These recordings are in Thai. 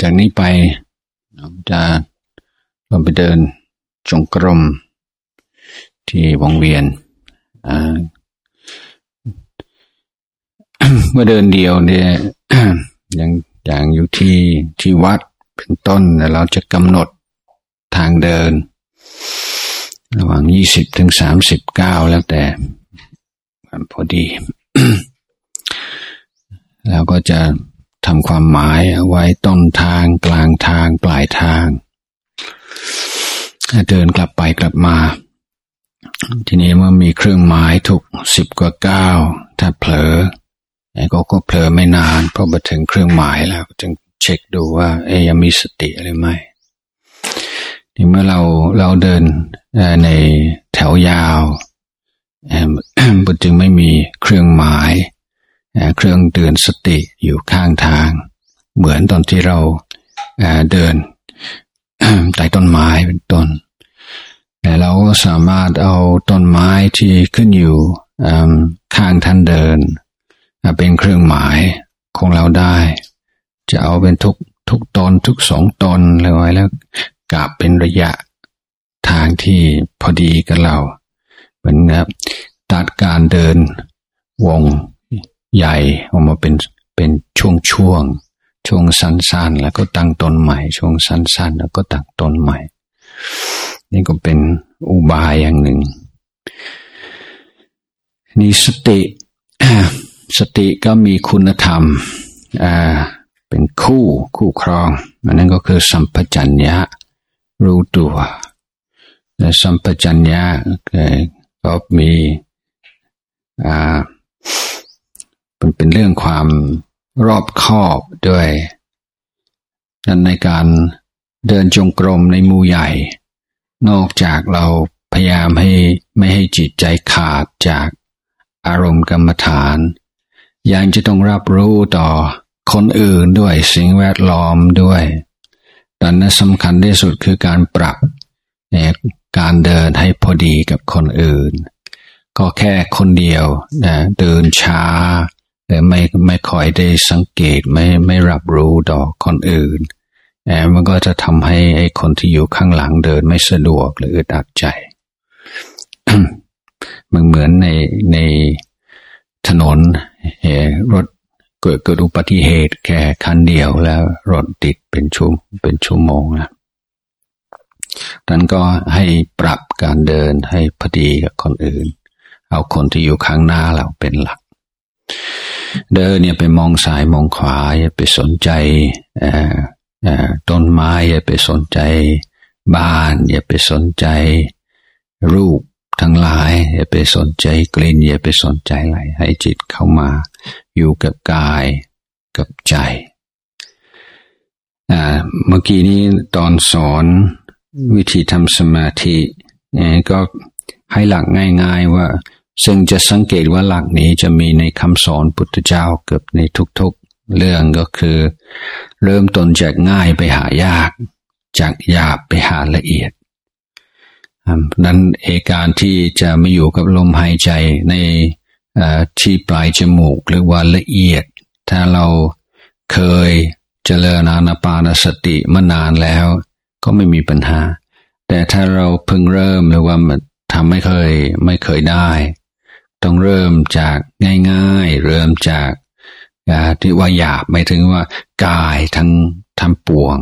จากนี้ไปเราจะเราไปเดินจงกรมที่วงเวียนเมื่อเดินเดียวเนี่ยย่างอย่างอยู่ที่ที่วัดเป็นต้นแต่เราจะกำหนดทางเดิน ระหว่างยี่สิบถึงสามสิบเก้าแล้วแต่พอดี แล้วก็จะ ทำความหมายเอาไว้ต้นทางกลางทางปลายทาง เดินกลับไปกลับมา ทีนี้เมื่อมีเครื่องหมายถูกสิบกว่าเก้าถ้าเผลอไอ้ก็ก็เผลอไม่นานเพอมาถึงเครื่องหมายแล้วจึงเช็คดูว่า เอ้ยังมีสติหรือไม่นี่เมื่อเราเราเดินในแถวยาวบุจึงไม่มีเครื่องหมาย เครื่องเตือนสติอยู่ข้างทาง เหมือนตอนที่เราเดินใต้ต้นไม้เป็นต้นแต่เราก็สามารถเอาต้นไม้ที่ขึ้นอยู่ข้างท่านเดิน เป็นเครื่องหมายของเราได้ จะเอาเป็นทุกทุกตนทุกสองตนเลยไว้แล้วกลับเป็นระยะทางที่พอดีกับเรา เหมือนกับตัดการเดินวง ใหญ่ออกมาเป็นเป็นช่วงช่วงช่วงสั้นๆ แล้วก็ตั้งต้นใหม่ ช่วงสั้น ๆ แล้วก็ตั้งต้นใหม่ นี่ก็เป็นอุบายอย่างหนึ่ง นี่สติ สติก็มีคุณธรรมอ่าเป็นคู่คู่ครองอันนั้นก็คือสัมปชัญญะรู้ตัวและสัมปชัญญะก็มีอ่า มันเป็นเรื่องความรอบคอบด้วยนั้นในการเดินจงกรมในมูใหญ่ นอกจากเราพยายามให้ไม่ให้จิตใจขาดจากอารมณ์กรรมฐาน ยังจะต้องรับรู้ต่อคนอื่นด้วยสิ่งแวดล้อมด้วยดังนั้นสำคัญที่สุดคือการปรับเนี่ยการเดินให้พอดีกับคนอื่น ก็แค่คนเดียวนะเดินช้า แต่ไม่ไม่คอยได้สังเกตไม่ไม่รับรู้ดอกคนอื่นแอบมันก็จะทำให้ไอ้คนที่อยู่ข้างหลังเดินไม่สะดวกหรืออึดอัดใจ มันเหมือนในในถนนรถเกิดเกิดอุบัติเหตุแค่คันเดียวแล้วรถติดเป็นชั่วเป็นชั่วโมงนะนั้นก็ให้ปรับการเดินให้พอดีกับคนอื่น เอาคนที่อยู่ข้างหน้าเราเป็นหลัก เดินเนี่ยไปมองซ้ายมองขวาอย่าไปสนใจต้นไม้อย่าไปสนใจ บ้าน อย่าไปสนใจ รูปทั้งหลาย อย่าไปสนใจกลิ่น อย่าไปสนใจอะไรให้จิตเข้ามา อยู่กับกายกับใจเมื่อกี้นี้ตอนสอนวิธีทำสมาธิก็ให้หลักง่าย ๆว่า ซึ่งจะสังเกตว่าหลักนี้จะมีในคำสอนพุทธเจ้าเกือบในทุกๆ เรื่องก็คือ เริ่มต้นจากง่ายไปหายาก จากหยาบไปหาละเอียดนั้นเอการที่จะไม่อยู่กับลมหายใจในที่ปลายจมูกหรือว่าละเอียด ถ้าเราเคยเจริญอานาปานสติมานานแล้ว ก็ไม่มีปัญหา แต่ถ้าเราเพิ่งเริ่มหรือว่าทำไม่เคยไม่เคยได้ ต้องเริ่มจากง่าย ๆ เริ่มจากที่ว่าหยาบไม่ถึงว่ากายทั้งทั้งปวง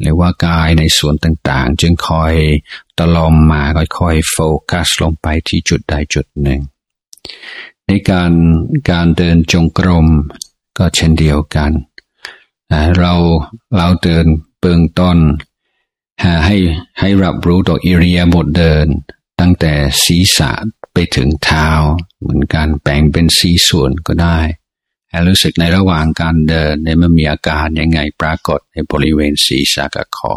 หรือว่ากายในส่วนต่างๆ จึงคอยตะลอมมาค่อยๆโฟกัสลงไปที่จุดใดจุดหนึ่ง ในการการเดินจงกรมก็เช่นเดียวกันเราเราเดินเบื้องต้นให้ให้รับรู้ต่ออิริยาบถเดิน ตั้งแต่ศีรษะ ถึงเท้า เหมือนการแบ่งเป็นสีส่วนก็ได้ให้รู้สึกในระหว่างการเดินเนี่ยมันมีอาการยังไงปรากฏในบริเวณศีรษะกับคอ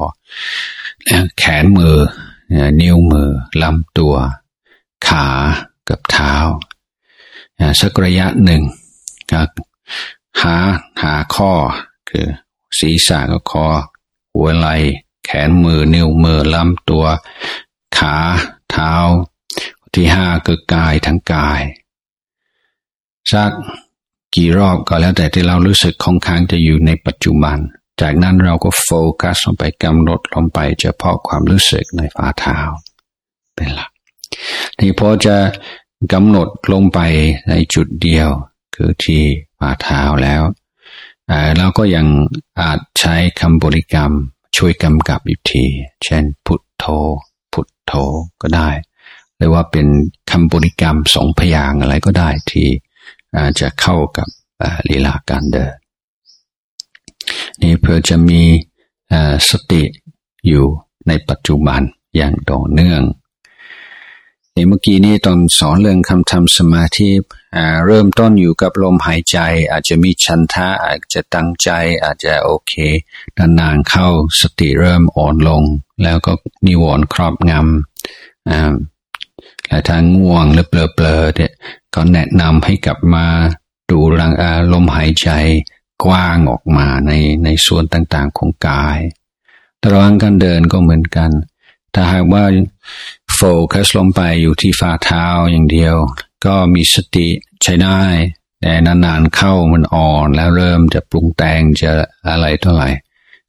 แขนมือ นิ้วมือลำตัว ขากับเท้าสักระยะหนึ่งหาหาข้อคือศีรษะกับคอ หัวไหล่แขนมือ นิ้วมือลำตัว ขา เท้า ที่ห้าคือกายทั้งกายสักกี่รอบก็แล้วแต่ที่เรารู้สึกค่อนข้างจะอยู่ในปัจจุบัน จากนั้นเราก็โฟกัสลงไปกำหนดลงไปเฉพาะความรู้สึกในฝ่าเท้า เป็นหลักที่พอจะกำหนดลงไปในจุดเดียว คือที่ฝ่าเท้าแล้วเราก็ยังอาจใช้คำบริกรรมช่วยกำกับอีกที เช่นพุทโธ พุทโธก็ได้ หรือว่าเป็นคำบริกรรมสองพยางอะไรก็ได้ที่จะเข้ากับลีลาการเดินนี่เพื่อจะมีสติอยู่ในปัจจุบันอย่างต่อเนื่องเมื่อกี้นี้ตอนสอนเรื่องคำทำสมาธิเริ่มต้นอยู่กับลมหายใจ อาจจะมีชันทะอาจจะตั้งใจ อาจจะโอเคนานๆเข้าสติเริ่มอ่อนลง แล้วก็นิวรณ์ครอบงำ ทางง่วงหรือเปลอๆเนี่ยก็แนะนำให้กลับมาดูรังลมหายใจกว้างออกมาในในส่วนต่างๆของกายระหว่างการเดินก็เหมือนกัน ถ้าหากว่าโฟกัสลงไปอยู่ที่ฝ่าเท้าอย่างเดียว ก็มีสติใช้ได้ แต่นานๆเข้ามันอ่อนแล้วเริ่มจะปรุงแต่งจะอะไรเท่าไหร่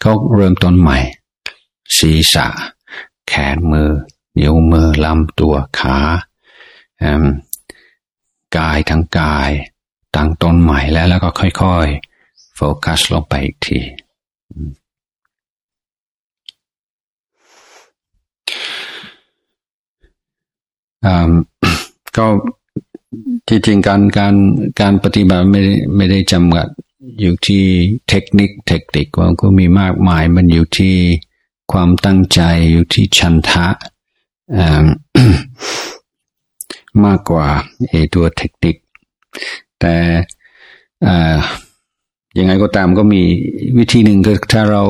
ก็เริ่มต้นใหม่ ศีรษะ แขนมือ นิ้วมือลำตัวขากายทั้งกายตั้งต้นใหม่แล้วแล้วก็ค่อยๆ โฟกัสลงไปอีกที ก็ที่จริงการการการปฏิบัติไม่ไม่ได้จำกัดอยู่ที่เทคนิคเทคนิคว่าก็มีมากมายมันอยู่ที่ความตั้งใจอยู่ที่ชันทะ มากกว่าไอตัวเทคนิค แต่ยังไงก็ตามก็มีวิธีหนึ่งคือถ้าเรา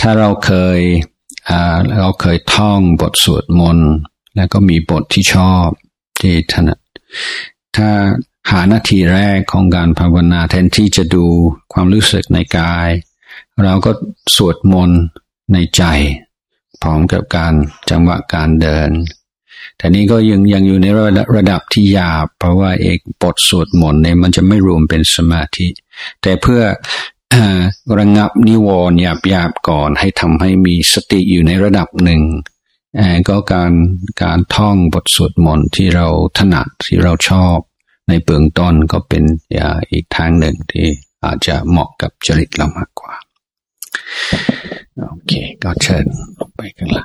ถ้าเราเคยเราเคยท่องบทสวดมนต์แล้วก็มีบทที่ชอบที่ถนัดถ้าหานาทีแรกของการภาวนาแทนที่จะดูความรู้สึกในกาย เราก็สวดมนต์ในใจ พร้อมกับการจังหวะการเดิน แต่นี้ก็ยังยังอยู่ในระดับระดับที่หยาบ เพราะว่าเอกบทสวดมนต์เนี่ยมันจะไม่รวมเป็นสมาธิ แต่เพื่อระงับนิวรณ์หยาบหยาบก่อนให้ทำให้มีสติอยู่ในระดับหนึ่งก็การการท่องบทสวดมนต์ที่เราถนัดที่เราชอบ ในเบื้องต้นก็เป็นอีกทางหนึ่งที่อาจจะเหมาะกับจริตเรามากกว่า โอเค ก็เชิญไปกันละ